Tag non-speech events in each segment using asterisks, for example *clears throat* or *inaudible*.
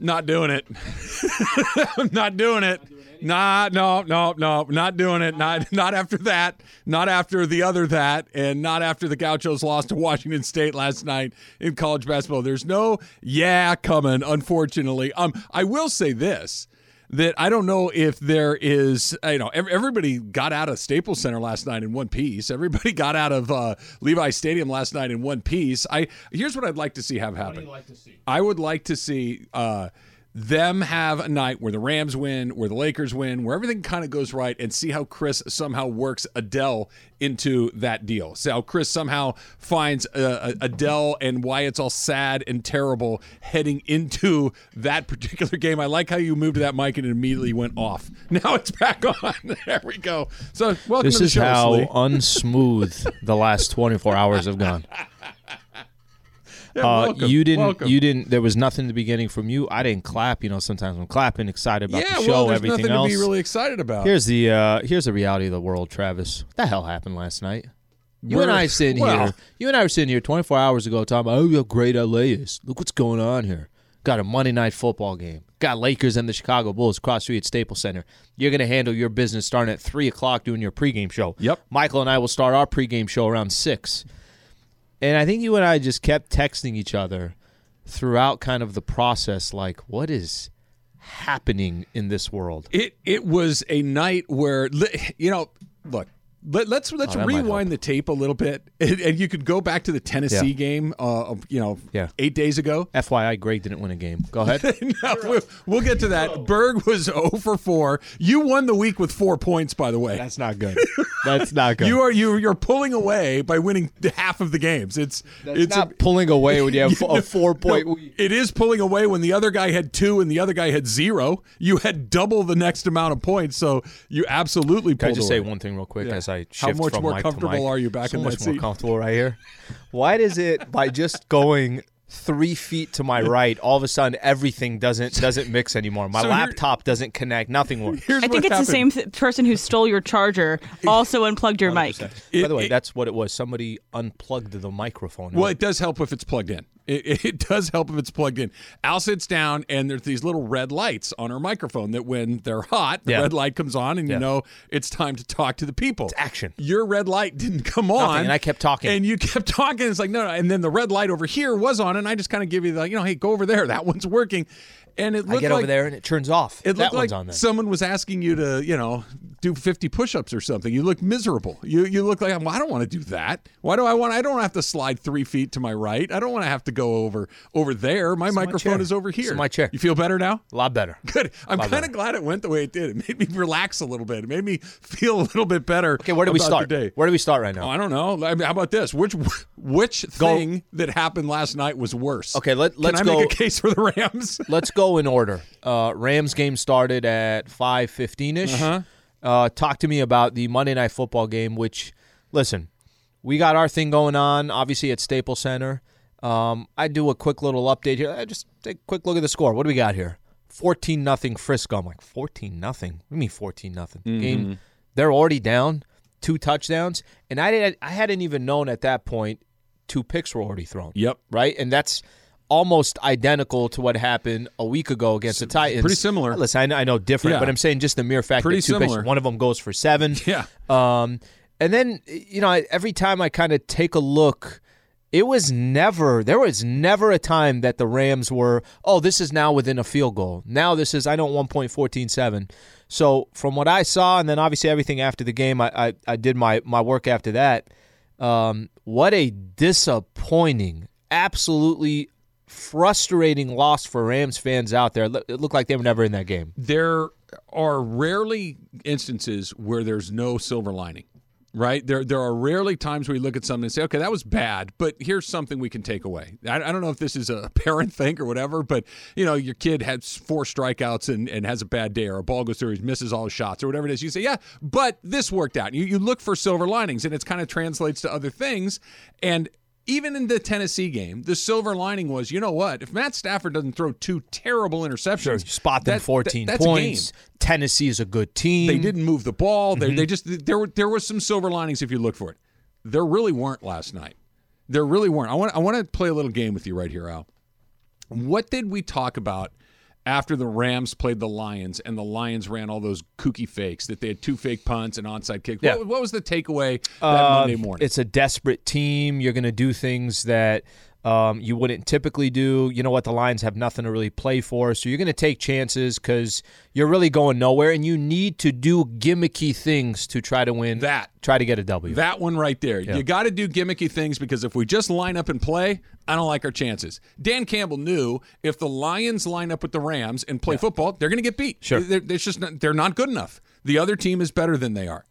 Not doing it. *laughs* not doing it. Not no no no not doing it. Not not after that. Not after the other that, and not after the Gauchos lost to Washington State last night in college basketball. There's no yeah coming. Unfortunately, um, I will say this that I don't know if there is, you know, everybody got out of Staples Center last night in one piece. Everybody *laughs* got out of uh, Levi Stadium last night in one piece. I here's what I'd like to see have happen. Like see? I would like to see. Uh, them have a night where the Rams win, where the Lakers win, where everything kind of goes right, and see how Chris somehow works Adele into that deal. See how Chris somehow finds uh, Adele and why it's all sad and terrible heading into that particular game. I like how you moved to that mic and it immediately went off. *laughs* Now it's back on. *laughs* there we go. So welcome this to the show. This is how unsmooth the last 24 hours have gone. *laughs* Yeah, uh, welcome, you didn't. welcome. You didn't. There was nothing in the beginning from you. I didn't clap. You know, sometimes I'm clapping, excited about yeah, the show, well, there's everything nothing else. to be really excited about. Here's the uh, here's the reality of the world, Travis. What the hell happened last night? You and We're- I sitting well- here. You and I were sitting here 24 hours ago talking about oh how great LA is. Look what's going on here. Got a Monday night football game. Got Lakers and the Chicago Bulls across the street at Staples Center. You're gonna handle your business starting at three o'clock doing your pregame show. Yep. Michael and I will start our pregame show around six. And I think you and I just kept texting each other throughout kind of the process, like, what is happening in this world? It it was a night where you know, look. Let, let's let's Oh, rewind the tape a little bit, *laughs* and, and you could go back to the Tennessee Yeah. game, uh, you know, Yeah. eight days ago. FYI, Greg didn't win a game. Go ahead. *laughs* no, we'll, we'll get to that. Berg was 0 *laughs* for 4. You won the week with four points, by the way. That's not good. That's not good. you are you you're pulling away by winning half of the games. It's That's it's not pulling away when you have No, a four point no, week. It is pulling away when the other guy had two and the other guy had zero. You had double the next amount of points, so you absolutely Can I just away. say one thing real quick Yeah. As I How much from more mic to comfortable mic? are you back so in much that more seat? comfortable right here. Why does it by just going three feet to my right, all of a sudden everything doesn't doesn't mix anymore? My So laptop doesn't connect. Nothing works. *laughs* I think what it's the same th- person who stole your charger *laughs* also unplugged your mic. By the way, it- that's what it was. Somebody unplugged the microphone. Well, it does help if it's plugged in. It, it does help if it's plugged in. Al sits down, and there's these little red lights on her microphone that when they're hot, the Yeah. red light comes on, and you know it's time to talk to the people. It's action. Your red light didn't come on. and I kept talking. And you *laughs* kept talking. It's like, no, no. And then the red light over here was on, and I just kind of give you the, you know, hey, go over there. That one's working. And it I get like over there and it turns off. it that looked one's like on there. someone was asking you to, you know, do 50 push-ups or something. You look miserable. You you look like well, I don't want to do that. Why do I want? I don't have to slide three feet to my right. I don't want to have to go over over there. My my microphone chair. is over here. Sit in my chair. You feel better now? a lot better. *laughs* Good. I'm kind of glad it went the way it did. It made me relax a little bit. It made me feel a little bit better. Okay, where do we start? The day. Where do we start right now? Oh, I don't know. I mean, how about this? Which which thing that happened last night was worse? Okay, let- let's Can I go- make a case for the Rams? *laughs* Let's go in order. Uh, Rams game started at five fifteen ish. Uh-huh. Uh, talk to me about the Monday night football game. Which, listen, we got our thing going on. Obviously at Staples Center. Um, I do a quick little update here. I just take a quick look at the score. What do we got here? Fourteen nothing Frisco. I'm like fourteen nothing. What do you mean fourteen nothing? Mm-hmm. Game. They're already down two touchdowns, and I didn't. I hadn't even known at that point two picks were already thrown Yep. right? And that's almost identical to what happened a week ago against the Titans. pretty similar. Listen, I know, different, Yeah. but I'm saying just the mere fact Pretty that two one of them goes for seven. *laughs* Yeah. Um, and then you know, I- every time I kind of take a look. It was never there was never a time that the Rams were, oh, this is now within a field goal. Now this is I know 1.147. So from what I saw, and then obviously everything after the game, I I, I did my my work after that. Um, what a disappointing, absolutely frustrating loss for Rams fans out there. It looked like they were never in that game. there are rarely instances where there's no silver lining. right? There there are rarely times where you look at something and say, okay, that was bad, but here's something we can take away. I, I don't know if this is a *laughs* parent thing or whatever, but you know, your kid has four strikeouts and, and has a bad day, or a ball goes through, he misses all his shots, or whatever it is. You say, yeah, but this worked out. You you look for silver linings, and it's kind of translates to other things. And even in the Tennessee game, the silver lining was, you know what? If Matt Stafford doesn't throw two terrible interceptions, Sure, spot them that- 14 that- that's a game. points. Tennessee is a good team. They didn't move the ball. Mm-hmm. They, they just there were there was some silver linings if you look for it. There really weren't last night. There really weren't. I want I want to play a little game with you right here, Al. What did we talk about after the Rams played the Lions and the Lions ran all those kooky fakes that they had two fake punts and onside kicks? Yeah. What, what was the takeaway that Uh, Monday morning? It's a desperate team. You're going to do things that um, you wouldn't typically do. You know what? The Lions have nothing to really play for, so you're going to take chances because you're really going nowhere, and you need to do gimmicky things to try to win. That. try to get a W. That one right there. You got to do gimmicky things because if we just line up and play, I don't like our chances. Dan Campbell knew if the Lions line up with the Rams and play football, they're going to get beat. Sure. They're, they're just not, they're not good enough. The other team is better than they are.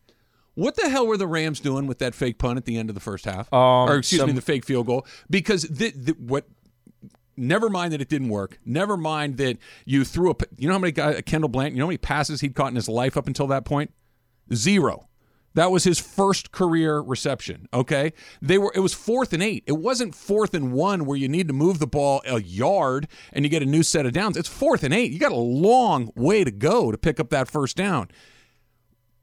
What the hell were the Rams doing with that fake punt at the end of the first half? Um, or excuse me, the fake field goal? Because the, the, what never mind that it didn't work. Never mind that you threw a. You know how many guys, Kendall Blanton, you know how many passes he'd caught in his life up until that point? Zero. That was his first career reception. Okay, they were. It was fourth and eight. It wasn't fourth and one where you need to move the ball a yard and you get a new set of downs. It's fourth and eight. You got a long way to go to pick up that first down.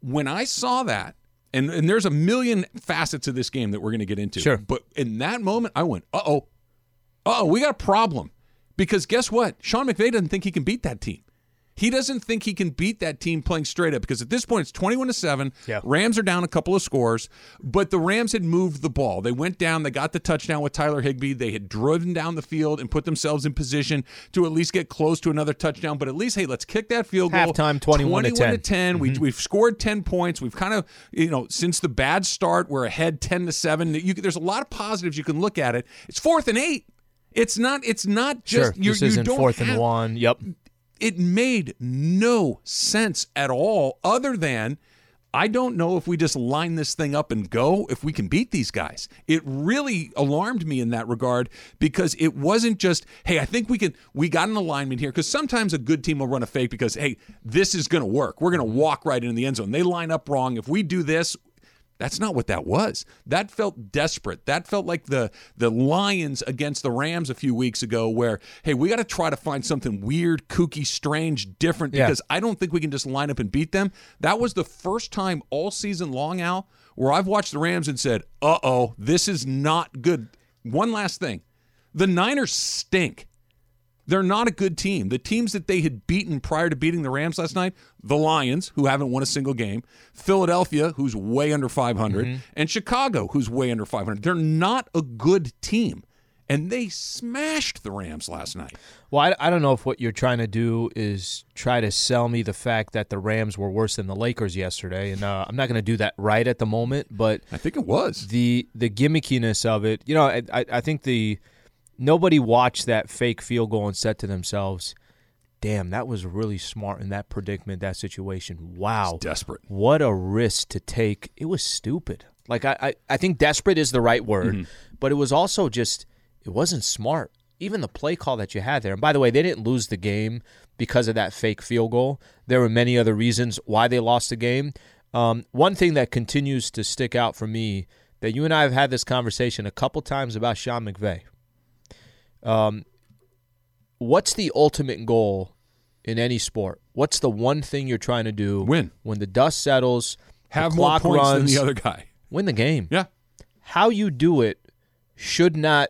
When I saw that, and and there's a million facets of this game that we're going to get into. Sure. But in that moment, I went, uh oh, uh oh, we got a problem. Because guess what? Sean McVay doesn't think he can beat that team. He doesn't think he can beat that team playing straight up because at this point it's 21 to 7. Yeah. Rams are down a couple of scores, but the Rams had moved the ball. They went down, they got the touchdown with Tyler Higbee. They had driven down the field and put themselves in position to at least get close to another touchdown, but at least hey, let's kick that field goal. Halftime, 21 to 10. 10. We, mm-hmm. we've scored 10 points. We've kind of, you know, since the bad start, we're ahead 10 to 7. You, there's a lot of positives you can look at it. It's fourth and 8. It's not it's not sure, just you this you isn't don't fourth have, and one. Yep. It made no sense at all other than I don't know if we just line this thing up and go if we can beat these guys. It really alarmed me in that regard because it wasn't just, hey, I think we can we got an alignment here because sometimes a good team will run a fake because hey, this is going to work. We're going to walk right into the end zone. They line up wrong. If we do this, that's not what that was. That felt desperate. That felt like the the Lions against the Rams a few weeks ago, where hey, we got to try to find something weird, kooky, strange, different Yeah. because I don't think we can just line up and beat them. That was the first time all season long, Al, where I've watched the Rams and said, "Uh oh, this is not good." One last thing, the Niners stink. They're not a good team. The teams that they had beaten prior to beating the Rams last night, the Lions, who haven't won a single game, Philadelphia, who's way under 500, and Chicago, who's way under 500. They're not a good team. And they smashed the Rams last night. Well, I, I don't know if what you're trying to do is try to sell me the fact that the Rams were worse than the Lakers yesterday, and uh, I'm not going to do that right at the moment. But I think it was. the the gimmickiness of it, you know, I, I I think the nobody watched that fake field goal and said to themselves, "Damn, that was really smart in that predicament, that situation. Wow, Desperate. what a risk to take. It was stupid. Like I, I, I think desperate is the right word, but it was also just it wasn't smart. Even the play call that you had there. And by the way, they didn't lose the game because of that fake field goal. There were many other reasons why they lost the game. Um, one thing that continues to stick out for me that you and I have had this conversation a couple times about Sean McVay. Um, what's the ultimate goal in any sport? What's the one thing you're trying to do? Win. When the dust settles, Have the more clock points runs, than the other guy. win the game. Yeah. How you do it should not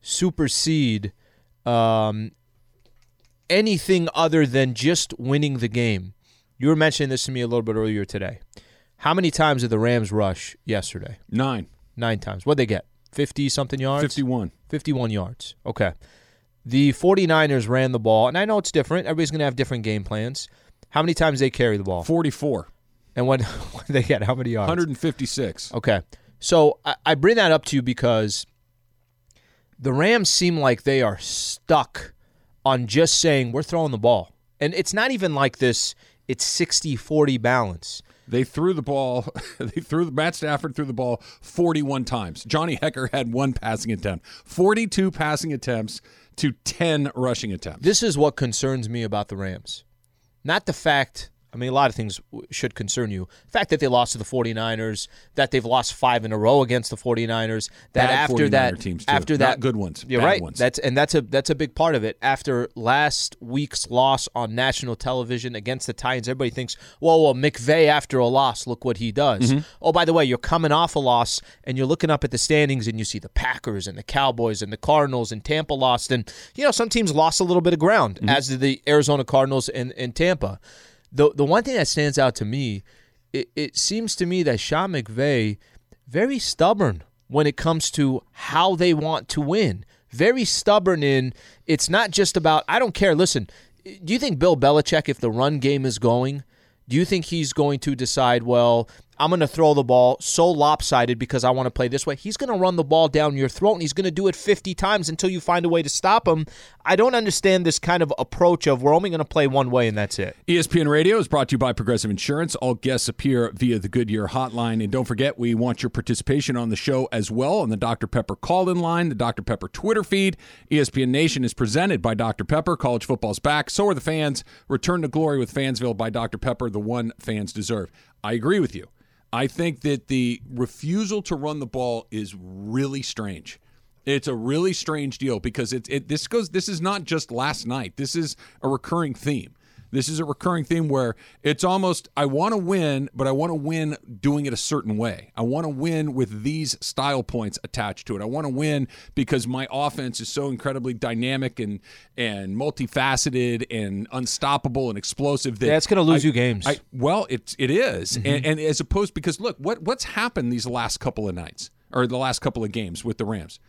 supersede um, anything other than just winning the game. You were mentioning this to me a little bit earlier today. How many times did the Rams rush yesterday? Nine. Nine times. What'd they get? 50 something yards? 51. 51 yards. Okay. The 49ers ran the ball, and I know it's different. Everybody's going to have different game plans. How many times they carry the ball? 44. And what, what did they get? How many yards? 156. Okay. So I, I bring that up to you because the Rams seem like they are stuck on just saying we're throwing the ball. And it's not even like this, it's 60 40 balance. They threw the ball. *laughs* They threw Matt Stafford threw the ball 41 times. Johnny Hekker had one passing attempt. 42 passing attempts to 10 rushing attempts. This is what concerns me about the Rams. Not the fact, I mean, a lot of things should concern you. The fact that they lost to the 49ers, that they've lost five in a row against the 49ers, that Bad after 49er that, teams, too. after Not that, good ones, You're right. ones. That's and that's a that's a big part of it. After last week's loss on national television against the Titans, everybody thinks, well, well, McVay after a loss, look what he does. Mm-hmm. Oh, by the way, you're coming off a loss and you're looking up at the standings and you see the Packers and the Cowboys and the Cardinals and Tampa lost, and you know some teams lost a little bit of ground, Mm-hmm. as did the Arizona Cardinals and, and Tampa. The the one thing that stands out to me, it, it seems to me that Sean McVay very stubborn when it comes to how they want to win. Very stubborn in it's not just about I don't care. Listen, do you think Bill Belichick, if the run game is going, do you think he's going to decide, well, I'm going to throw the ball so lopsided because I want to play this way? He's going to run the ball down your throat and he's going to do it 50 times until you find a way to stop him. I don't understand this kind of approach of we're only going to play one way and that's it. ESPN Radio is brought to you by Progressive Insurance. All guests appear via the Goodyear hotline. And don't forget, we want your participation on the show as well on the Dr. Pepper call in line, the Dr. Pepper Twitter feed. ESPN Nation is presented by Dr. Pepper. College football's back. So are the fans. Return to glory with Fansville by Dr. Pepper, the one fans deserve. I agree with you. I think that the refusal to run the ball is really strange. It's a really strange deal because it, it this goes this is not just last night. This is a recurring theme. This is a recurring theme where it's almost I want to win, but I want to win doing it a certain way. I want to win with these style points attached to it. I want to win because my offense is so incredibly dynamic and and multifaceted and unstoppable and explosive that Yeah, it's gonna lose I- you games. I, well, it it is. Mm-hmm. and, and as opposed because look what what's happened these last couple of nights or the last couple of games with the Rams.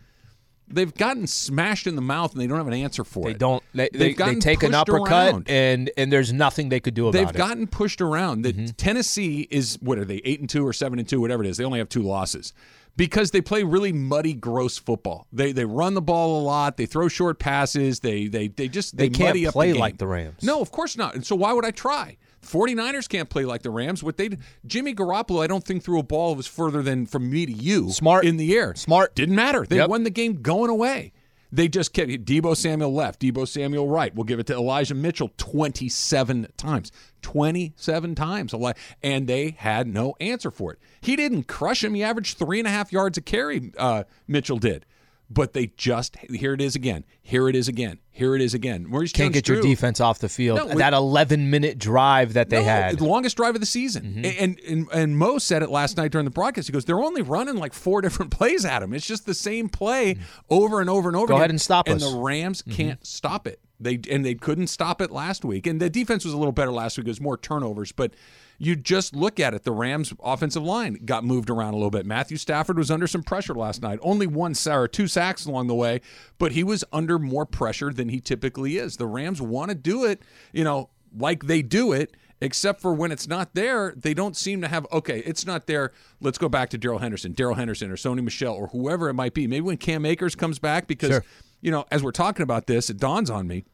They've gotten smashed in the mouth and they don't have an answer for They it. They don't. They, They've they, they gotten take an uppercut around. and and there's nothing they could do about it. They've gotten pushed around. That mm-hmm. Tennessee is what are they eight and two or seven and two, whatever it is. They only have two losses because they play really muddy, gross football. They they run the ball a lot. They throw short passes. They they they just They they, can't muddy up play the game. like the Rams. No, of course not. And so why would I try? 49ers can't play like the Rams. What they Jimmy Garoppolo, I don't think threw a ball that was further than from me to you. Smart. in the air. Smart. Didn't matter. They Yep. won the game going away. They just kept Deebo Samuel left, Deebo Samuel right. We'll give it to Elijah Mitchell 27 times. 27 times. And they had no answer for it. He didn't crush him. He averaged three and a half yards a carry, uh, Mitchell did. But they just, here it is again. Here it is again. Here it is again. Maurice Can't get your defense off the field. No, that 11 minute drive that they no, had. the longest drive of the season. Mm-hmm. And, and and Mo said it last night during the broadcast. He goes, "They're only running like four *laughs* different plays at him. It's just the same play over and over and over. Go again. ahead and stop and us. Mm-hmm. the Rams can't stop it. They and they couldn't stop it last week. And the defense was a little better last week. It was more turnovers, but you just look at it. The Rams' offensive line got moved around a little bit. Matthew Stafford was under some pressure last night. Only one or two sacks along the way, but he was under more pressure than he typically is. The Rams want to do it, you know, like they do it except for when it's not there, they don't seem to have. Okay, it's not there. Let's go back to Darrell Henderson, Darrell Henderson, or Sony Michel, or whoever it might be. Maybe when Cam Akers comes back, because Sure. you know, as we're talking about this, it dawns on me,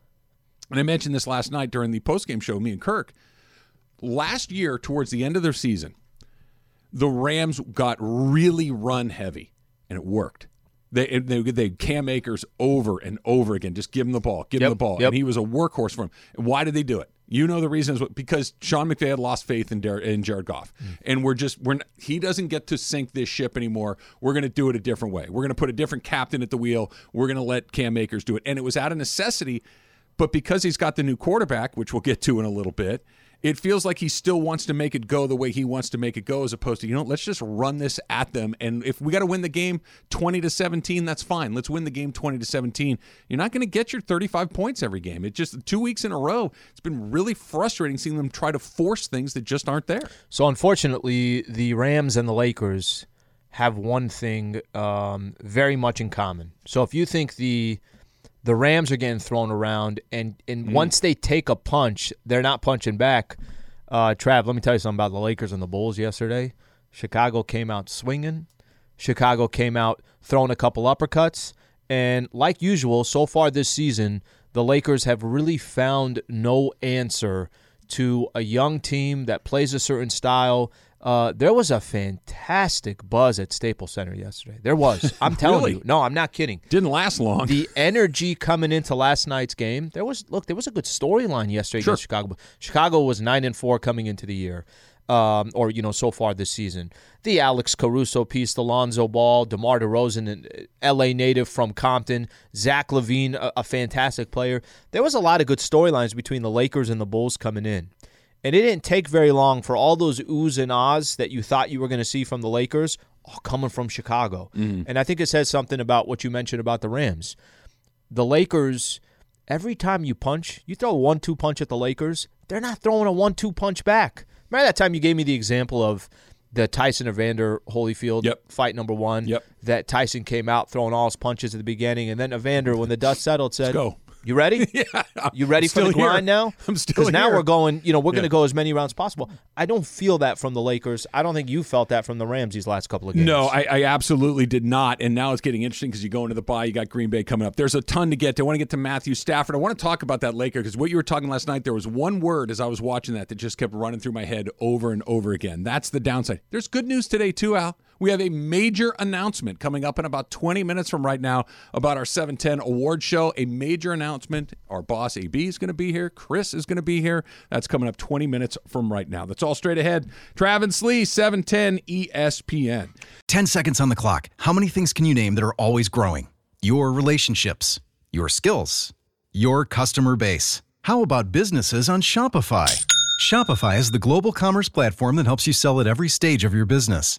and I mentioned this last night during the postgame show. Me and Kirk last year, towards the end of their season, the Rams got really run heavy, and it worked. They they they Cam Akers over and over again. Just give him the ball, give him the ball, yep. and he was a workhorse for him. And why did they do it? You know the reason is because Sean McVay had lost faith in, Dar- in Jared Goff, mm. and we're just we're not, he doesn't get to sink this ship anymore. We're going to do it a different way. We're going to put a different captain at the wheel. We're going to let Cam Akers do it, and it was out of necessity. But because he's got the new quarterback, which we'll get to in a little bit, it feels like he still wants to make it go the way he wants to make it go, as opposed to you know, let's just run this at them. And if we got to win the game twenty to seventeen, that's fine. Let's win the game twenty to seventeen. You're not going to get your thirty-five points every game. It just two weeks in a row. It's been really frustrating seeing them try to force things that just aren't there. So unfortunately, the Rams and the Lakers have one thing um, very much in common. So if you think the the Rams are getting thrown around, and and once they take a punch, they're not punching back. Uh, Trav, let me tell you something about the Lakers and the Bulls yesterday. Chicago came out swinging. Chicago came out throwing a couple uppercuts, and like usual, so far this season, the Lakers have really found no answer to a young team that plays a certain style. Uh, there was a fantastic buzz at Staples Center yesterday. There was. *laughs* I'm telling Really? you. No, I'm not kidding. Didn't last long. The energy coming into last night's game, there was look, there was a good storyline yesterday Sure. against Chicago. Chicago was nine and four coming into the year, um, or you know so far this season. The Alex Caruso piece, the Lonzo Ball, DeMar DeRozan, an L.A. native from Compton, Zach LaVine, a, a fantastic player. There was a lot of good storylines between the Lakers and the Bulls coming in. And it didn't take very long for all those oohs and ahs that you thought you were going to see from the Lakers, all coming from Chicago. Mm-hmm. And I think it says something about what you mentioned about the Rams. The Lakers, every time you punch, you throw a one two punch at the Lakers, they're not throwing a one two punch back. Remember that time you gave me the example of the Tyson Evander Holyfield Yep. fight number one? Yep. That Tyson came out throwing all his punches at the beginning, and then Evander, when the dust settled, said, go. You ready? *laughs* yeah. You ready for the grind here. now? I'm still Because now here. we're going, you know, we're going to go as many rounds possible. I don't feel that from the Lakers. I don't think you felt that from the Rams these last couple of games. No, I, I absolutely did not. And now it's getting interesting because you go into the bye. You got Green Bay coming up. There's a ton to get to. I want to get to Matthew Stafford. I want to talk about that Laker because what you were talking last night, there was one word as I was watching that that just kept running through my head over and over again. That's the downside. There's good news today, too, Al. We have a major announcement coming up in about 20 minutes from right now about our 710 award show. A major announcement. Our boss, AB, is going to be here. Chris is going to be here. That's coming up 20 minutes from right now. That's all straight ahead. Travis Lee, E 710 ESPN. 10 seconds on the clock. How many things can you name that are always growing? Your relationships, your skills, your customer base. How about businesses on Shopify? Shopify is the global commerce platform that helps you sell at every stage of your business.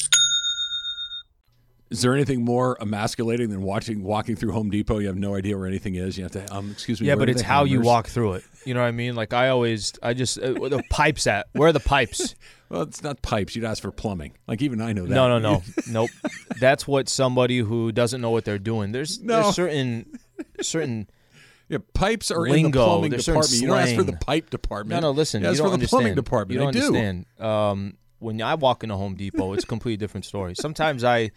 Is there anything more emasculating than watching walking through Home Depot? You have no idea where anything is. You have to, um, excuse me. Yeah, but it's how you walk through it. You know what I mean? Like I always, I just uh, where the *laughs* pipes at. Where are the pipes? Well, it's not pipes. You'd ask for plumbing. Like even I know that. No, no, no, *laughs* nope. That's what somebody who doesn't know what they're doing. There's No. there's certain certain. Yeah, pipes are in the plumbing department. You don't ask for the pipe department. No, no. Listen, you you ask don't for the understand. plumbing department. You don't I do. understand. Um, when I walk into Home Depot, it's a completely different story. Sometimes I,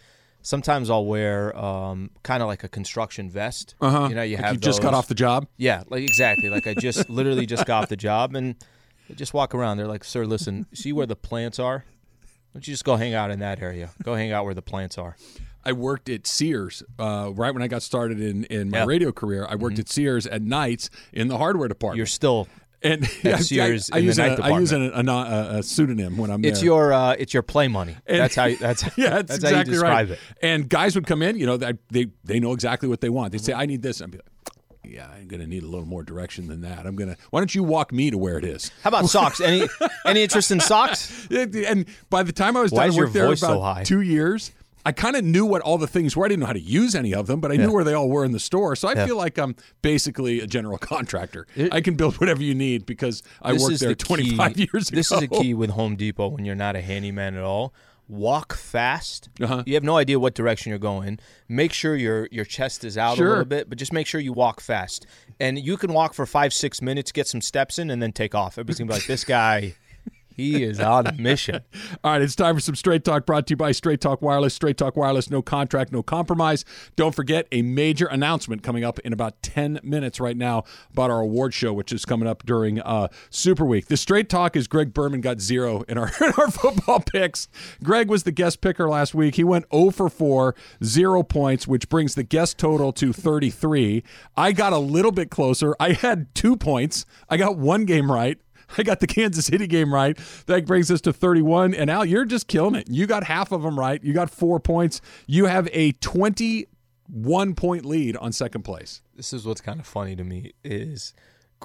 sometimes I'll wear um, kind of like a construction vest. Uh-huh. You know, you Like have you just got off the job. Yeah, like exactly. Like I just *laughs* literally just got off the job and just walk around. They're like, "Sir, listen, see where the plants are? Why don't you just go hang out in that area? Go hang out where the plants are." I worked at Sears uh, right when I got started in, in my. Mm-hmm. radio career. I worked at Sears at nights in the hardware department. You're still and at *laughs* I- Sears I, I in the use night a, I use a, department. a, a, a pseudonym when I'm there. it's your uh, it's your play money. *laughs* And- that's how you, that's *laughs* yeah, that's, that's exactly how you describe right. it. And guys would come in, you know, they, they they know exactly what they want. They'd say, "I need this," I'd be like, "Yeah, I'm gonna need a little more direction than that. I'm gonna. Why don't you walk me to where it is?" How about socks? Any any interest in socks? And by the time I was Why done, is your there voice so about high? two years. I kind of knew what all the things were. I didn't know how to use any of them, but I knew where they all were in the store. So I Yeah. feel like I'm basically a general *laughs* contractor. I can build whatever you need because I worked is there the 25 key- *laughs* years ago. This is a key with Home Depot when you're not a handyman at all. Walk fast. Uh-huh. You have no idea what direction you're going. Make sure your your chest is out Sure. a little bit, but just make sure you walk fast. And you can walk for five, six minutes, get some steps in, and then take off. Everybody's gonna be like, "This guy, he is on a mission." *laughs* All right, it's time for some Straight Talk brought to you by Straight Talk Wireless. Straight Talk Wireless, no contract, no compromise. Don't forget a major announcement coming up in about 10 minutes right now about our award show, which is coming up during uh, Super Week. The Straight Talk is Greg Berman got zero in our, *laughs* in our football picks. Greg was the guest picker last week. He went 0 for 4, zero points, which brings the guest total to 33. I got a little bit closer. I had two points. I got one game right. *laughs* I got the Kansas City game right. That brings us to 31. And Al, you're just killing it. You got half of them right. You got four points. You have a 21 point lead on second place. This is what's kind of funny to me is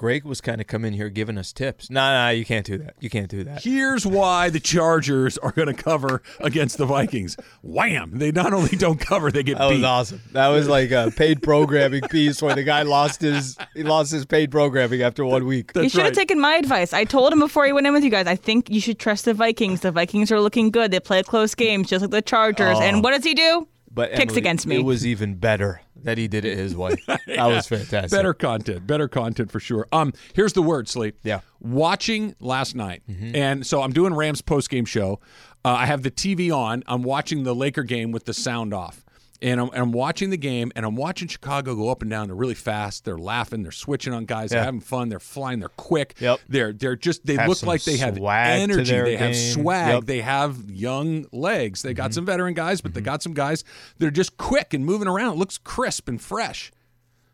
Greg was kind of coming here giving us tips. Nah, nah, you can't do that. You can't do that. Here's why the Chargers are going to cover against the Vikings. Wham! They not only don't cover, they get That was awesome. That was like a paid programming piece where the guy lost his he lost his paid programming after one week. he That's should have right. taken my advice. I told him before he went in with you guys. I think you should trust the Vikings. The Vikings are looking good. They play close games, just like the Chargers. Oh. And what does he do? But Kicks Emily, against me. It was even better that he did it his way. *laughs* That was fantastic. Better content, better content for sure. Um, here's the word, sleep. Yeah. Mm-hmm. Watching last night, and so I'm doing Rams post game show. Uh, I have the TV on. I'm watching the Laker game with the sound off. And I'm, and I'm watching the game, and I'm watching Chicago go up and down. They're really fast. They're laughing. They're switching on guys. They're having fun. They're flying. They're quick. Yep. They're they're just they Have look like they have energy. They have swag. Yep. Mm-hmm. They have young legs. They got some veteran guys, but they got some guys. They're just quick and moving around. It looks crisp and fresh.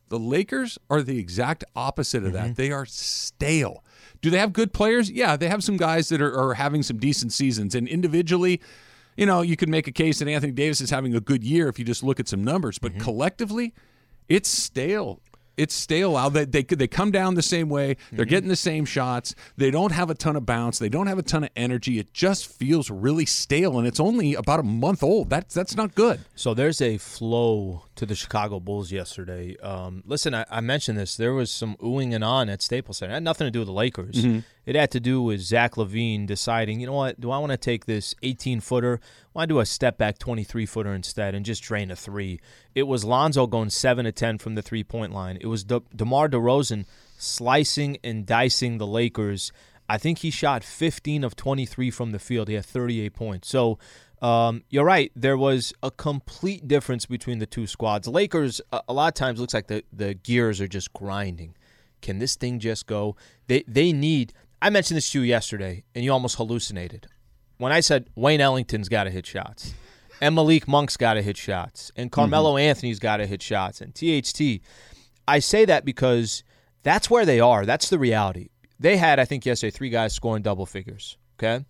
The Lakers are the exact opposite of Mm-hmm. that. They are stale. Do they have good players? Yeah, they have some guys that are, are having some decent seasons. And individually, you know, you could make a case that Anthony Davis is having a good year if you just look at some numbers. Mm-hmm. But collectively, it's stale. It's stale out. They, they they come down the same way. They're Mm-hmm. getting the same shots. They don't have a ton of bounce. They don't have a ton of energy. It just feels really stale, and it's only about a month old. That's that's not good. So there's a flow to the Chicago Bulls yesterday. Um, listen, I, I mentioned this. There was some oohing and on at Staples Center. It had nothing to do with the Lakers. It had to do with Zach LaVine deciding, you know what, do I want to take this 18 footer? Why do a step back 23 footer instead and just drain a three? It was Lonzo going 7 to 10 from the three point line. It was De- DeMar DeRozan slicing and dicing the Lakers. I think he shot 15 of 23 from the field. He had 38 points. So um, you're right. There was a complete difference between the two squads. Lakers, a, a lot of times, looks like the, the gears are just grinding. Can this thing just go? They they need. I mentioned this to you yesterday, and you almost hallucinated when I said Wayne Ellington's got to hit shots, and Malik Monk's got to hit shots, and Carmelo Anthony's got to hit shots, and THT. I say that because that's where they are. That's the reality. They had, I think, yesterday, three guys scoring double figures. Okay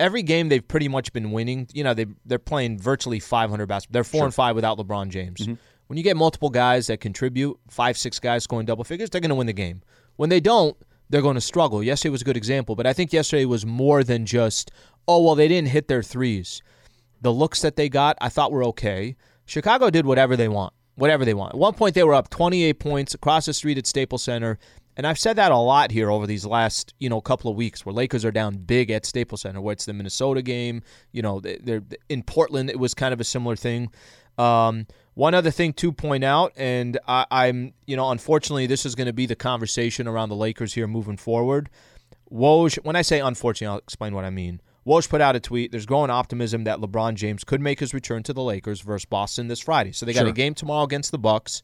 every game they've pretty much been winning. You know, they they're playing virtually 500 basketball. They're four and five without LeBron James. Mm-hmm. When you get multiple guys that contribute, five six guys scoring double figures, they're going to win the game. When they don't, they're going to struggle. Yesterday was a good example, but I think yesterday was more than just oh well they didn't hit their threes. The looks that they got, I thought were okay. Chicago did whatever they want, whatever they want. At one point, they were up 28 points across the street at Staples Center, and I've said that a lot here over these last you know couple of weeks, where Lakers are down big at Staples Center. Where it's the Minnesota game, you know, they- they're in Portland. It was kind of a similar thing. Um, one other thing to point out, and I, I'm, you know, unfortunately, this is going to be the conversation around the Lakers here moving forward. Woj, when I say unfortunately, I'll explain what I mean. Woj put out a tweet. There's growing optimism that LeBron James could make his return to the Lakers versus Boston this Friday. So they got a game tomorrow against the Bucks.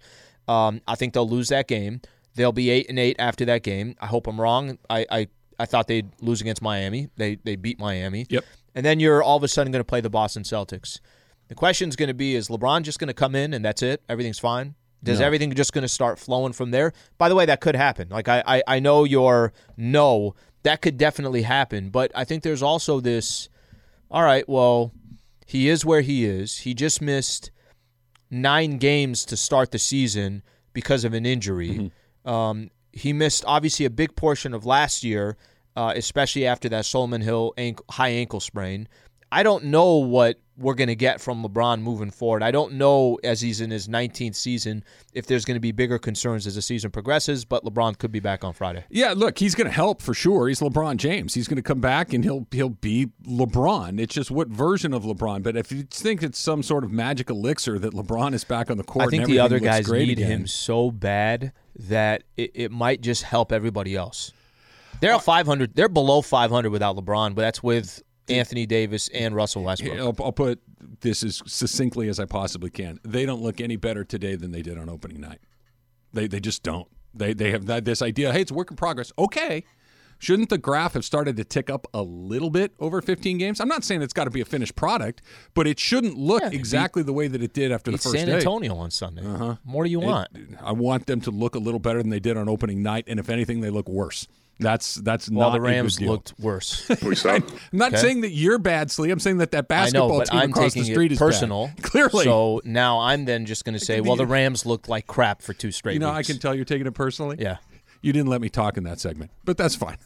Um, I think they'll lose that game. They'll be eight and eight after that game. I hope I'm wrong. I I, I thought they'd lose against Miami. They they beat Miami. Yep. And then you're all of a sudden going to play the Boston Celtics. The question's going to be: Is LeBron just going to come in and that's it? Everything's fine. Does everything just going to start flowing from there? By the way, that could happen. Like I, I, I know your no, that could definitely happen. But I think there's also this. All right, well, he is where he is. He just missed nine games to start the season because of an injury. Mm-hmm. Um, he missed obviously a big portion of last year, uh, especially after that Solomon Hill ankle, high ankle sprain. I don't know what we're going to get from LeBron moving forward. I don't know as he's in his 19th season if there's going to be bigger concerns as the season progresses, but LeBron could be back on Friday. Yeah, look, he's going to help for sure. He's LeBron James. He's going to come back and he'll he'll be LeBron. It's just what version of LeBron. But if you think it's some sort of magic elixir that LeBron is back on the court, I think the other guys need again. him so bad that it, it might just help everybody else. They're uh, at 500. They're below 500 without LeBron, but that's with Anthony Davis and Russell Westbrook. I'll, I'll put this as succinctly as I possibly can. They don't look any better today than they did on opening night. They they just don't. They they have that, this idea. Hey, it's a work in progress. Okay. Shouldn't the graph have started to tick up a little bit over 15 games? I'm not saying it's got to be a finished product, but it shouldn't look Yeah, exactly the way that it did after the first San day. Antonio on Sunday. Uh-huh. More do you It- want? I want them to look a little better than they did on opening night, and if anything, they look worse. That's that's Well, not the a good Rams deal. looked worse. *laughs* *laughs* I'm not Okay. saying that you're bad, Slee. I'm saying that that basketball know, team I'm across the street it is personal. bad. *laughs* Clearly, So now I'm then just going to say, well, the Rams looked like crap for two straight you know, weeks. I can tell you're taking it personally. Yeah. You didn't let me talk in that segment, but that's fine.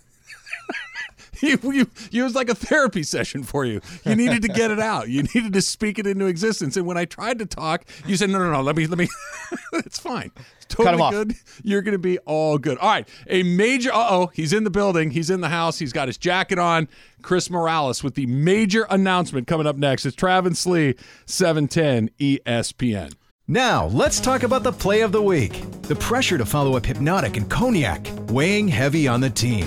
*laughs* you, you, it was like a therapy session for you. You needed to get it out. You needed to speak it into existence. And when I tried to talk, you said, no, no, no, let me, let me. *laughs* it's fine. It's totally him off. good. You're going to be all good. All right. A major, uh oh, he's in the building. He's in the house. He's got his jacket on. Chris Morales with the major announcement coming up next. It's Travis Lee, 710 ESPN. Now, let's talk about the play of the week. The pressure to follow up Hypnotic and Cognac, weighing heavy on the team.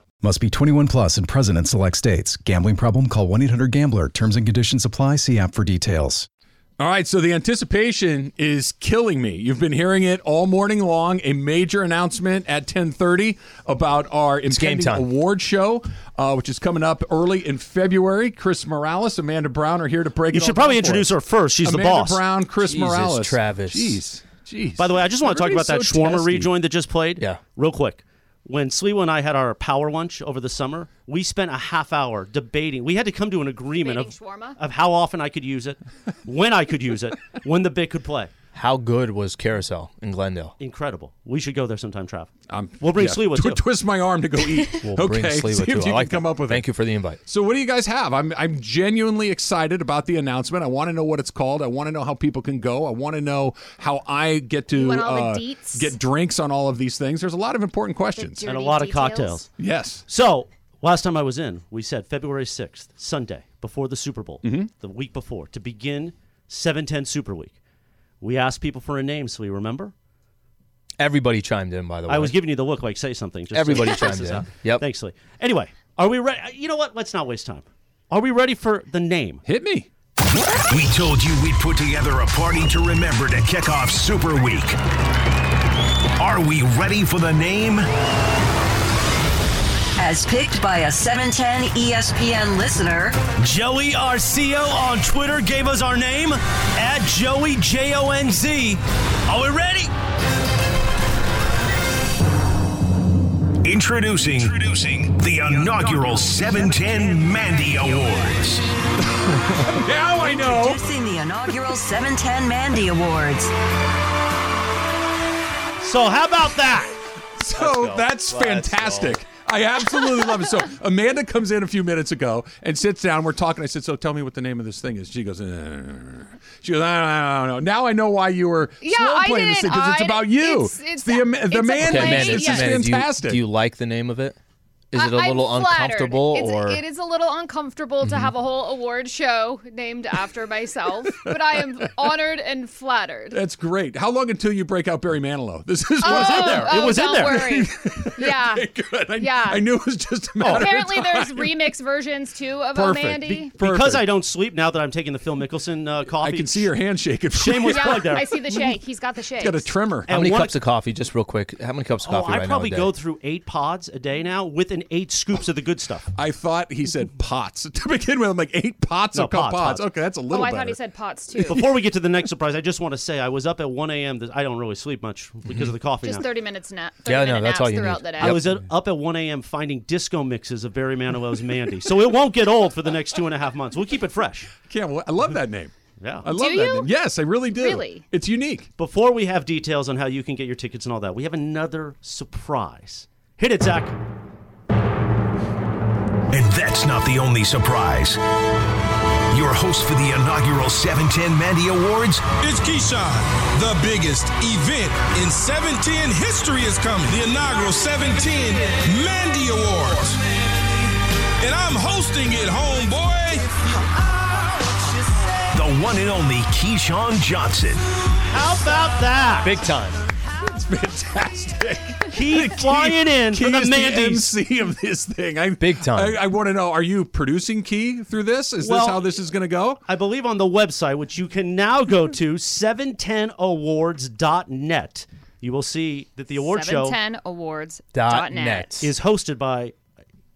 Must be 21 plus and present in select states. Gambling problem? Call 1 800 Gambler. Terms and conditions apply. See app for details. All right, so the anticipation is killing me. You've been hearing it all morning long. A major announcement at 10:30 about our game impending time. award show, uh, which is coming up early in February. Chris Morales, Amanda Brown are here to break. You it should all probably introduce her first. She's Amanda the boss. Brown, Chris Jesus, Morales, Travis. Jeez, jeez. By the way, I just want to talk about that Everybody's so shawarma rejoin that just played. Yeah. Real quick. When Sliwa and I had our power lunch over the summer, we spent a half hour debating. We had to come to an agreement of, of how often I could use it, *laughs* when I could use it, when the bit could play. How good was Carousel in Glendale? Incredible. We should go there sometime, Trav. Um, we'll bring yeah. Sliwa Tw- too. Twist my arm to go eat. *laughs* We'll okay, bring Sliwa see too. if you I like can come that. up with Thank it. you for the invite. So what do you guys have? I'm I'm genuinely excited about the announcement. I want to know what it's called. I want to know how people can go. I want to know how I get to want all the uh, get drinks on all of these things. There's a lot of important questions. And a dirty lot of cocktails. Yes. So, last time I was in, we said February 6th, Sunday, before the Super Bowl, Mm-hmm. the week before, to begin 710 Super Week. We asked people for a name, so you remember? Everybody chimed in, by the way. I was giving you the look like say something. Just Everybody *laughs* to chimed test in. out. Yep. Thanks, Lee. Anyway, are we ready? You know what? Let's not waste time. Are we ready for the name? Hit me. We told you we'd put together a party to remember to kick off Super Week. Are we ready for the name? As picked by a 710 ESPN listener, Joey Arcio on Twitter gave us our name at Joey J O N Z. Are we ready? Introducing, Introducing the inaugural 710 Mandy Awards. *laughs* Now I know. introducing the inaugural 710 Mandy Awards. So, how about that? So that's fantastic. I absolutely love it. So Amanda comes in a few minutes ago and sits down. We're talking. I said, "So tell me what the name of this thing is." She goes, "Uh." "She goes, I don't, know." Now I know why you were Yeah, slow I playing this thing because it's I- about you. it's- it's the a- the it's a man. Okay, Amanda, This yeah. is Amanda, do you, fantastic. do you like the name of it? Is it a I- I'm little flattered. uncomfortable It's- or it is a little uncomfortable to have a whole award show named after myself, but I am *laughs* honored and flattered. That's great. How long until you break out Barry Manilow? This is oh, what's in there. It oh, was in don't there. worry. *laughs* Yeah. good. I, Yeah. I knew it was just a matter Apparently, of time. there's remix versions too of Perfect. Amandy. Be- Because I don't sleep now that I'm taking the Phil Mickelson uh, coffee. I can see your hand shaking. Shameless *laughs* yeah, plug there. I see the shake. He's got the shake. Got a tremor. how And many one- cups of coffee? Just real quick, how many cups of Oh, coffee I right probably now? a go through eight pods a day now with an eight scoops of the good stuff. I thought he said pots *laughs* to begin with. I'm like eight pots No, of co- pots, pots. pots. Okay, that's a little. Oh, I better. thought he said pots too. Before we get to the next *laughs* surprise, I just want to say I was up at 1 a.m. This, I don't really sleep much because of the coffee Just now. 30 minutes nap. 30 Yeah, no, that's all you throughout need. the day. I was at, up at 1 a.m. finding disco mixes of Barry Manilow's Mandy. So it won't get old for the next two and a half months. We'll keep it fresh. Can't. wa- I love that name. Yeah. I love Do that you? name. Yes, I really do. Really? It's unique. Before we have details on how you can get your tickets and all that, we have another surprise. Hit it, Zach. And that's not the only surprise. Your host for the inaugural 710 Mandy Awards is Keyshawn. The biggest event in 710 history is coming. The inaugural 710 Mandy Awards. And I'm hosting it, homeboy. the one and only Keyshawn Johnson. How about that? Big time. It's fantastic. Key flying in Key for the is Mandy's. MC of this thing. I, Big time. I, I want to know: Are you producing Key through this? Is Well- this how this is going to go? I believe on the website, which you can now go to, 710awards.net, you will see that the award show 710awards.net. net. is hosted by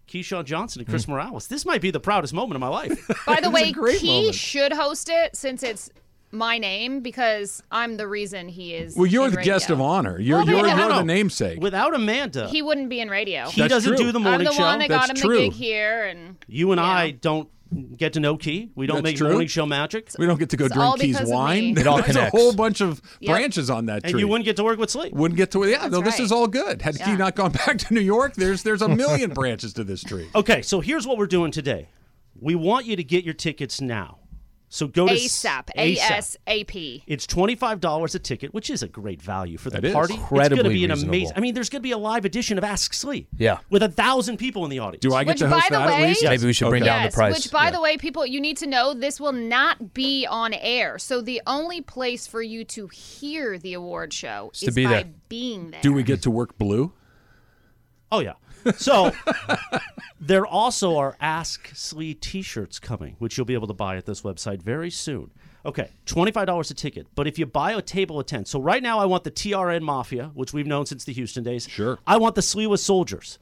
Keyshawn Johnson and Chris hmm. Morales. This might be the proudest moment of my life. By the way, great he moment. should host it since it's my name because I'm the reason he is. Well, you're in the guest of honor. You're Well, you're, no, no, you're no. the namesake. Without Amanda, He wouldn't be in radio. he That's doesn't true. do the morning I'm the show. one that got him true. the gig here, and you and you I don't get to know Key. We don't That's make true. morning show magic. we don't get to go It's all drink Key's wine. It all *laughs* There's a whole bunch of Yep. branches on that tree. And you wouldn't get to work with Sleep. Wouldn't get to yeah. No, this is all good. Had Key not gone *laughs* back to New York, there's there's a million branches to this tree. Okay, so here's what we're doing today. We want you to get your tickets now. So go to ASAP. A S A P. It's twenty five dollars a ticket, which is a great value for the That is. party. it's going to be an reasonable. amazing. I mean, there's going to be a live edition of Ask Slee. Yeah. with a thousand people in the audience. Do I get Which, to host by the that at way- least? Yes. Maybe we should bring Okay. down Yes, the price. which, by Yeah. the way, people, you need to know this will not be on air. So the only place for you to hear the award show to is be by there. being there. Do we get to work blue? Oh yeah. So there also are Ask Slee T-shirts coming, which you'll be able to buy at this website very soon. Okay, twenty-five dollars a ticket. But if you buy a table of ten, so right now I want the TRN Mafia, which we've known since the Houston days. Sure. I want the Sliwa Soldiers.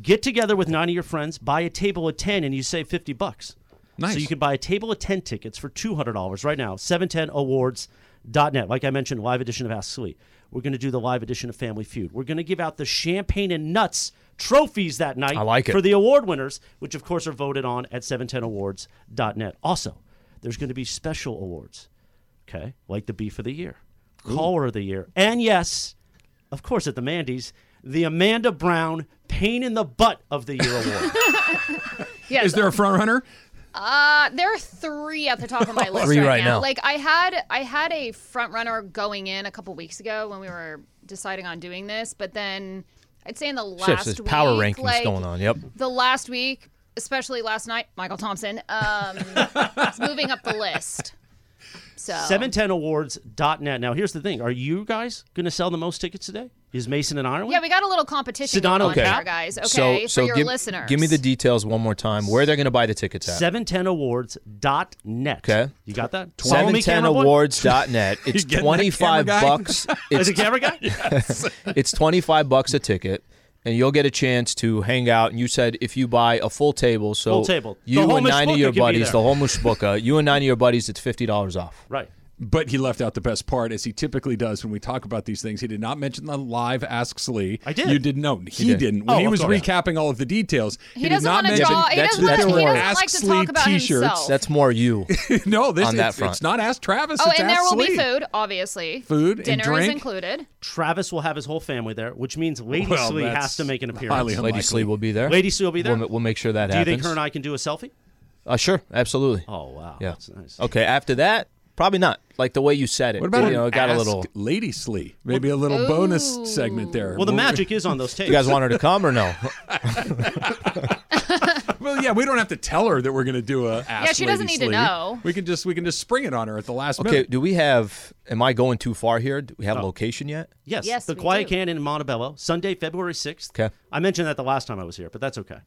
Get together with nine of your friends, buy a table of ten, and you save fifty bucks. Nice. So you can buy a table of ten tickets for two hundred dollars right now. 710awards.net. Like I mentioned, live edition of Ask Slee. We're going to do the live edition of Family Feud. We're going to give out the champagne and nuts trophies that night I like it. for the award winners, which of course are voted on at 710awards.net. Also, there's going to be special awards, okay, like the Beef of the Year, Caller of the Year, and yes, of course, at the Mandy's, the Amanda Brown Pain in the Butt of the Year *laughs* award. Yes. Is there a front runner? Uh, there are three at the top of my *laughs* list Three right, right now. Like I had, I had a front runner going in a couple weeks ago when we were deciding on doing this, but then I'd say in the last week, power rankings like, going on. Yep. The last week, especially last night, Michael Thompson, um, *laughs* is moving up the list. So 710awards.net. Now, here's the thing. Are you guys going to sell the most tickets today? Is Mason and Ireland? yeah, we got a little competition Sedano going on Okay. here, guys. Okay, so, for so your give, listeners. give me the details one more time. Where they're going to buy the tickets at? 710awards.net. Okay. You got that? Follow me, camera boy? 710awards.net. *laughs* It's 25 camera guy? bucks. *laughs* Is it camera guy? *laughs* it's 25 bucks a ticket and you'll get a chance to hang out and you said if you buy a full table so Full table. The uh, you and nine of your buddies the whole mushbuka you and nine of your buddies it's $50 off Right. But he left out the best part, as he typically does when we talk about these things. He did not mention the live Asks Slee. I did. You didn't know. He, did. didn't. When Oh, he of was course. recapping all of the details, he, He did doesn't not want to mention draw. He that's- doesn't, that's want, he more- doesn't like to Slee talk about t-shirts. himself. that's more you *laughs* no, this On that it's, front. it's not Ask Travis. oh, it's and there Ask will be Slee. food, obviously. Food and Dinner drink. is included. Travis will have his whole family there, which means Lady Well, Slee that's has to make an appearance. highly lady unlikely. Slee will be there Lady Slee will be there? we'll, we'll make sure that Do you happens think her and I can do a selfie? uh, sure absolutely Oh, wow. yeah That's nice. okay after that probably not like the way you said it What about you know it got a little Lady Slee? Maybe a little bonus segment there. Well, the magic is on those tapes. you guys want her to come or no *laughs* Well, yeah, we don't have to tell her that we're going to do a. Ask she Lady doesn't need to know. We can just we can just spring it on her at the last minute. okay minute. do we have am i going too far here do we have a location yet Yes, Yes, the we Quiet do. Cannon in Montebello, Sunday, February 6th. Okay. I mentioned that the last time I was here, but that's okay.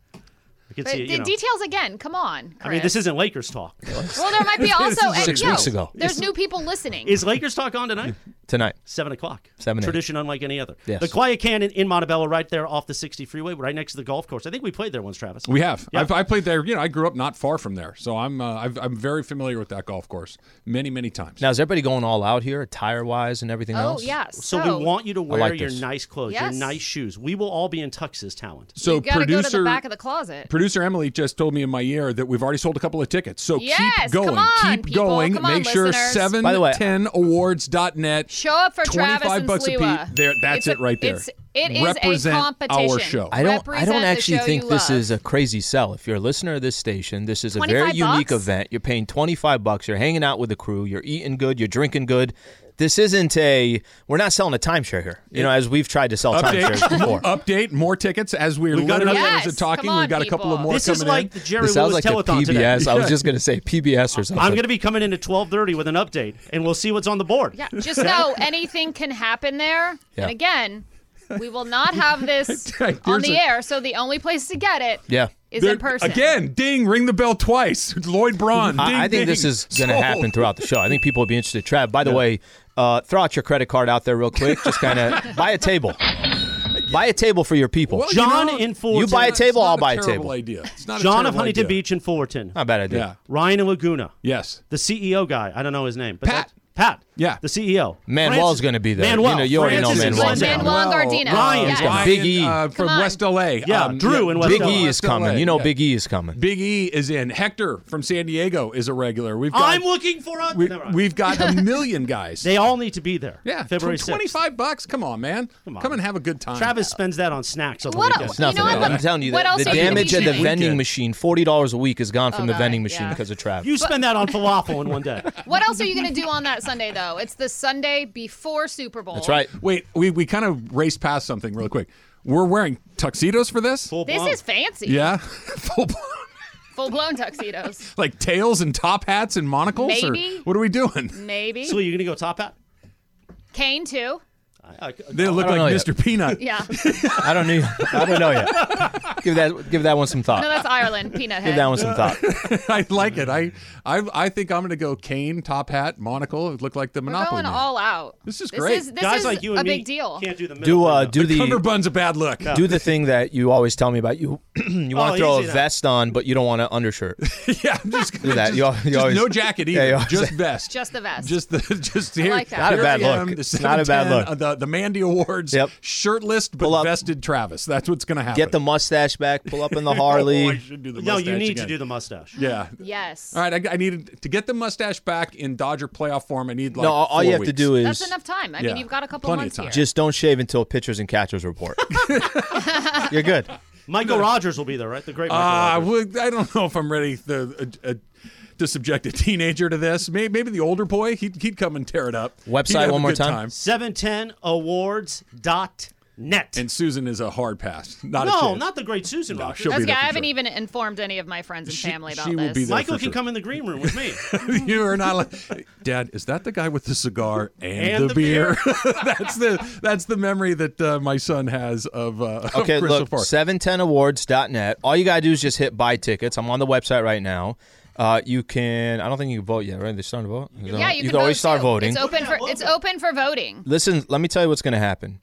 I can But see it, the you know. details again. Come on. I mean, this isn't Lakers talk. *laughs* Well, there might be *laughs* also and, Six yo, weeks ago. There's new people listening. Is Lakers talk on tonight? *laughs* tonight 7 o'clock. 7 Tradition unlike any other. Yes. The Quiet Cannon in Montebello, right there off the 60 freeway, right next to the golf course. I think we played there once, Travis. We have. Yeah. I've, I played there. You know, I grew up not far from there, so I'm uh, I've, I'm very familiar with that golf course. Many many times. now is everybody going all out here attire wise and everything oh else yes. So, we want you to wear like your this. nice clothes, Yes. your nice shoes. We will all be in tuxes talent. so you gotta producer go to the back of the closet. Producer Emily just told me in my ear that we've already sold a couple of tickets. So Yes, keep going, come on, keep people. going. Come on, Make sure listeners. By the way- 710awards.net. Show up for Travis 25 and bucks a Sliwa. piece. There, that's It's a- it right there. It's, it is Represent a competition. our show. I don't. I don't actually think this love. is a crazy sell. If you're a listener of this station, this is a very 25 unique event. You're paying 25 bucks. You're hanging out with the crew. You're eating good. You're drinking good. This isn't a. We're not selling a timeshare here. You know, as we've tried to sell timeshares Update, before. *laughs* update, more tickets as we're We've got literally another- as we're Yes, talking. come We've on, got a couple of people. more This coming is like in. the Jerry This sounds Lewis like a telethon today. PBS. I was *laughs* just going to say PBS or something. I'm going to be coming in at 12:30 with an update, and we'll see what's on the board. Yeah, just know *laughs* anything can happen there. Yeah. And again, we will not have this There's on the a- air, so the only place to get it is Yeah. There- in person. Again, ding, ring the bell twice. Lloyd Braun. I, ding, I think this ding. is going to Sold. happen throughout the show. I think people will be interested. Trav, by the way, uh, throw out your credit card out there real quick. Just kind of *laughs* buy a table. Buy a table for your people. Well, you John know, in Fullerton. You buy a table, I'll buy a terrible table. Idea. It's not a John of Huntington idea. Beach in Fullerton. Not a bad idea. Yeah. Ryan in Laguna. Yes. The CEO guy. I don't know his name. But Pat. that- Pat. Yeah. The CEO. Manuel's Francis- going to be there. Manuel. You know, you already know Francis is Manuel's in there. town. Manuel Gardino. Ryan. Yes. got Big E. uh, from West LA. Yeah, Um, Drew in West Big LA. E is coming. LA, You know, yeah. Big E is coming. Big E is in. Hector from San Diego is a regular. We've got, I'm looking for a. We, we've got a *laughs* million guys. They all need to be there. yeah, February tw- 6th. 25 bucks. Come on, man. Come on. Come and have a good time. Travis spends that on snacks on the What weekend. else? Nothing. You know what? I'm telling you, What the, else the are you gonna damage be of the vending machine, forty dollars a week, is gone from Oh, the vending machine because of Travis. You spend that on falafel in one day. *laughs* What else are you going to do on that Sunday, though? It's the Sunday before Super Bowl. That's right. Wait, we, we kind of raced past something real quick. We're wearing tuxedos for this? Full This blown. is fancy. Yeah. *laughs* Full blown. Full blown tuxedos. *laughs* like tails and top hats and monocles? Maybe. Or what are we doing? Maybe. So you're gonna go top hat? Kane, too. I, I, They look I like know Mr. Peanut. Yeah. *laughs* I don't know. I don't know yet. give that give that one some thought. No, that's Ireland. Peanut give that one some thought. *laughs* I like it. I, I I think I'm going to go cane, top hat, monocle. It looked like the Monopoly. We're Monopoly going man. all out. This is This great. is, this Guys is like you and a me big deal. can't do the middle Do uh, thing, though. do the Cummerbund's a bad look. do the thing that you always tell me about. You *clears throat* you want Oh, to throw a easy vest on, but you don't want an undershirt. *laughs* yeah, just, Do that. Just, You al- you just always- no jacket either. you always- just vest. Just the vest. Just the just here. Not a bad I look. Not a bad look. Uh, The the Mandy Awards. Yep. Shirtless but Pull up. vested Travis. That's what's going to happen. Get the mustache back. Pull up in the *laughs* Oh, I Harley. should do the No, you need again. to do the mustache. Yeah. yes. All right, I, I needed to get the mustache back in Dodger playoff form. I need like no, all, all four you have to do is That's enough time. I Yeah. mean, you've got a couple Plenty of months time. here. just don't shave until pitchers and catchers report. *laughs* You're good. Michael Rodgers will be there, right? The great Michael Uh, Rodgers. well, I don't know if I'm ready to, uh, uh, to subject a teenager to this. Maybe, maybe the older boy, he'd, he'd come and tear it up. Website one more good time. 710awards.net. And Susan is a hard pass. Not a no, chance. not the great Susan Rodgers. she'll That's, be there yeah, for I haven't sure. even informed any of my friends and She- family about she will this. be there. Michael for can sure. come in the green room with me. *laughs* you are not like, Dad. Is that the guy with the cigar and, And the, the beer? *laughs* that's the that's the memory that uh, my son has of. Uh, of Okay, Crystal look, Park. 710awards.net. All you got to do is just hit buy tickets. I'm on the website right now. Uh, you can, I don't think you can vote yet, right? They're starting to vote? yeah, you, can, can always start too. voting. It's open for it's open for voting. Listen, let me tell you what's going to happen.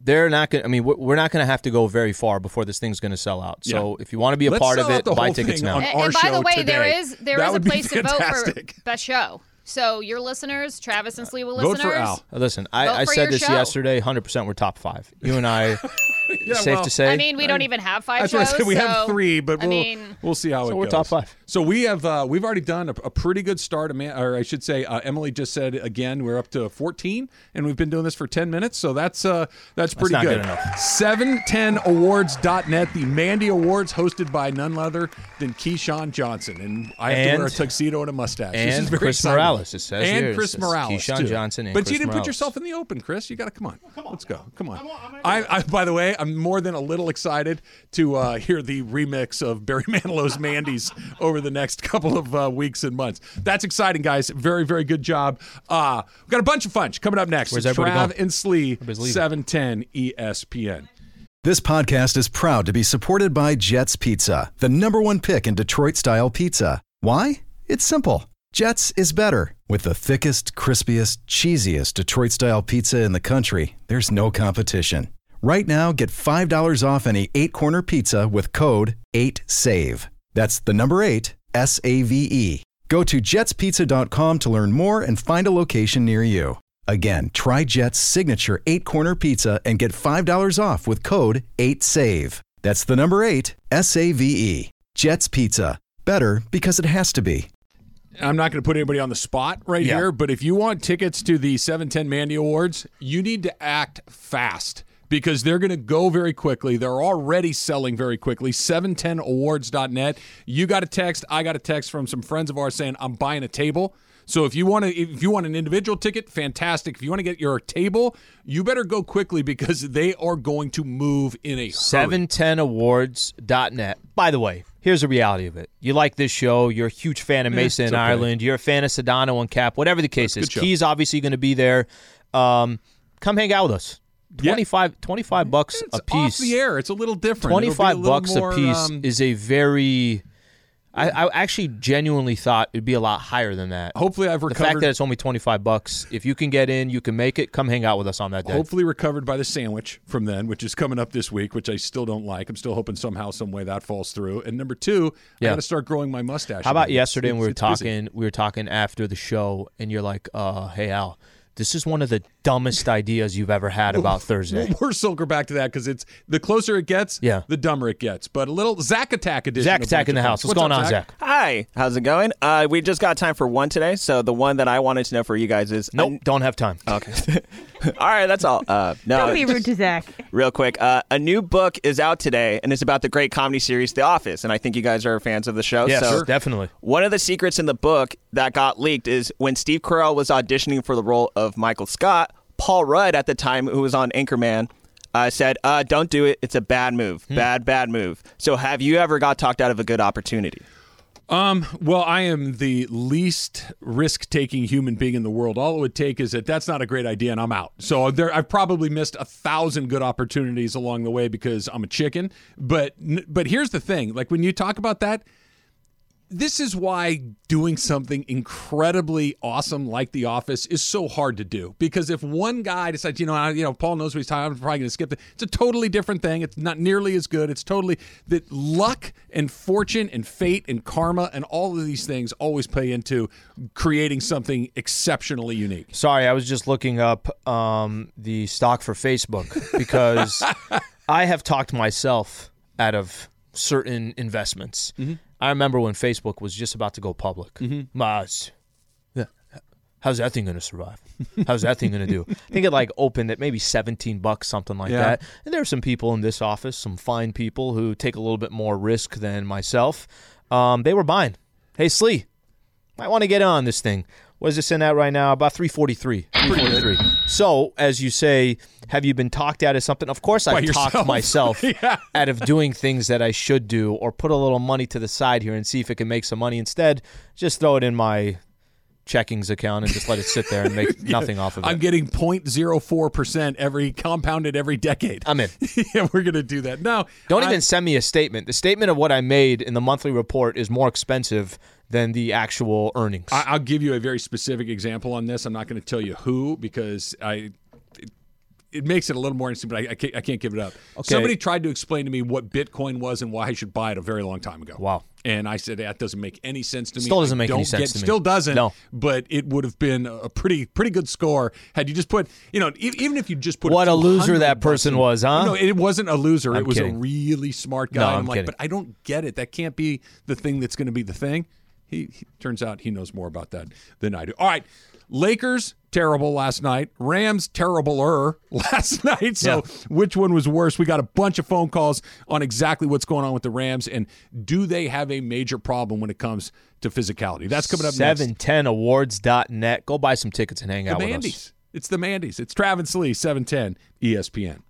They're not going to, I mean, we're we're not going to have to go very far before this thing's going to sell out. So Yeah. if you want to be a Let's part of it, buy tickets now. And, and by the way, there today. is there That is a place to vote for best show. So your listeners, Travis and Sliwa Vote listeners, for Al. Listen, I, Vote I for said this show. yesterday. Hundred percent, we're top five. You and I. *laughs* Yeah, safe well, to say. I mean, we don't even have five That's what I shows. said. We have three, but we'll mean, we'll see how So it goes. we're top five. So we have uh, we've already done a, a pretty good start. Ama- Or I should say, uh, Emily just said again we're up to 14, and we've been doing this for 10 minutes. So that's uh, that's pretty not good. good enough. 710awards.net, the Mandy Awards, hosted by none other than Keyshawn Johnson, and I have to And- wear a tuxedo and a mustache. this and is very Chris exciting. Morales, it says and here. Chris says Morales, Keyshawn too. Johnson and but Chris you didn't Morales. put yourself in the open, Chris. You got to come on. Come on. Let's go. Come on. I, I, by the way, I'm more than a little excited to uh, hear the remix of Barry *laughs* Manilow's "Mandy's" over the next *laughs* couple of uh, weeks and months. That's exciting, guys. Very, very good job. Uh, we've got a bunch of fun coming up next. Where's It's everybody Trav going? and Slee, 710 ESPN. This podcast is proud to be supported by Jets Pizza, the number one pick in Detroit style pizza. Why? It's simple. Jets is better. With the thickest, crispiest, cheesiest Detroit style pizza in the country, there's no competition. Right now, get $5 off any eight corner pizza with code 8SAVE. That's the number eight, S A V E. Go to jetspizza.com to learn more and find a location near you. Again, try Jet's signature eight corner pizza and get $5 off with code 8SAVE. That's the number eight, S A V E. Jet's Pizza. Better because it has to be. I'm not going to put anybody on the spot right Yeah. here, but if you want tickets to the 710 Mandy Awards, you need to act fast because they're going to go very quickly. They're already selling very quickly. 710awards.net. You got a text, I got a text from some friends of ours saying, I'm buying a table. So if you want to, if you want an individual ticket, fantastic. If you want to get your table, you better go quickly because they are going to move in a hurry. 710awards.net. By the way, here's the reality of it. You like this show, you're a huge fan of Mason and okay. Ireland, you're a fan of Sedano and Cap, whatever the case is. good show. Key's obviously going to be there. Um, come hang out with us. Yeah. 25, 25 bucks It's a piece. off the air. It's a little different. A 25 bucks more, a piece um, is a very I, I actually genuinely thought it'd be a lot higher than that. Hopefully, I've recovered. The fact that it's only 25 bucks, if you can get in, you can make it, come hang out with us on that day. hopefully recovered by the sandwich from then, which is coming up this week, which I still don't like. I'm still hoping somehow, some way that falls through. And number two, I got to start growing my mustache. How about yesterday when we were It's- it's busy. talking we were talking after the show and you're like, uh, hey Al, this is one of the dumbest ideas you've ever had about Thursday. We'll circle back to that because it's the closer it gets, Yeah. the dumber it gets. But a little Zack Attack edition. Zach Attack in the house. Funks. What's, going up, on, Zach? Hi, how's it going? Uh, we just got time for one today. So the one that I wanted to know for you guys is Nope, don't have time. Okay. *laughs* all right, that's all. Uh, no, Don't be rude to Zach. *laughs* real quick. Uh, a new book is out today, and it's about the great comedy series The Office. And I think you guys are fans of the show. Yes, so definitely. One of the secrets in the book that got leaked is when Steve Carell was auditioning for the role of Michael Scott, Paul Rudd at the time, who was on Anchorman, uh, said, uh, "Don't do it. It's a bad move. Bad, bad move." So, have you ever got talked out of a good opportunity? Um, well, I am the least risk-taking human being in the world. All it would take is that that's not a great idea, and I'm out. So there, I've probably missed a thousand good opportunities along the way because I'm a chicken. But but here's the thing: like when you talk about that, this is why doing something incredibly awesome like The Office is so hard to do. Because if one guy decides, you know, I, you know, Paul knows what he's talking, I'm probably going to skip it. It's a totally different thing. It's not nearly as good. It's totally that luck and fortune and fate and karma and all of these things always play into creating something exceptionally unique. Sorry, I was just looking up um, the stock for Facebook because *laughs* I have talked myself out of certain investments. Mm-hmm. I remember when Facebook was just about to go public. Mm-hmm. Mas, yeah, how's that thing going to survive? How's that thing going to do? I think it like opened at maybe 17 bucks, something like Yeah. that. And there are some people in this office, some fine people who take a little bit more risk than myself. Um, they were buying. Hey, Slee, might want to get on this thing. What is this in at right now? About 343. 343. So, as you say, have you been talked out of something? Of course, I've talked *laughs* myself Yeah. out of doing things that I should do or put a little money to the side here and see if it can make some money. Instead, just throw it in my checkings account and just let it sit there and make *laughs* nothing off of it. I'm getting 0.04% every compounded every decade. I'm in. *laughs* yeah, we're going to do that. No, Don't I- even send me a statement. The statement of what I made in the monthly report is more expensive than the actual earnings. I, I'll give you a very specific example on this. I'm not going to tell you who because I. It, it makes it a little more interesting, but I, I, can't, I can't give it up. Okay. Somebody tried to explain to me what Bitcoin was and why I should buy it a very long time ago. Wow. And I said that doesn't make any sense to me. Still doesn't make any sense get- to me. Still doesn't. No. But it would have been a pretty pretty good score had you just put you know e- even if you just put What a loser that person in- was, huh? No, it wasn't a loser. I'm it was kidding. a really smart guy. No, I'm, I'm like, kidding. but I don't get it. That can't be the thing that's going to be the thing. He, he turns out he knows more about that than I do. All right. Lakers terrible last night. Rams terribler *laughs* last night. So which one was worse? We got a bunch of phone calls on exactly what's going on with the Rams and do they have a major problem when it comes to physicality? That's coming up next. 710awards.net. Go buy some tickets and hang The out with us. It's the Mandy's. It's Travis Lee, 710 ESPN.